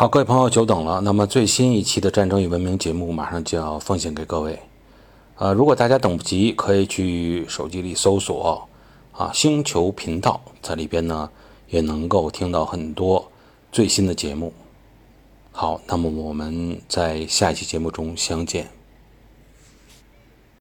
好，各位朋友，久等了。那么最新一期的《战争与文明》节目马上就要奉献给各位。呃，如果大家等不及，可以去手机里搜索啊“星球频道”，在里边呢也能够听到很多最新的节目。好，那么我们在下一期节目中相见。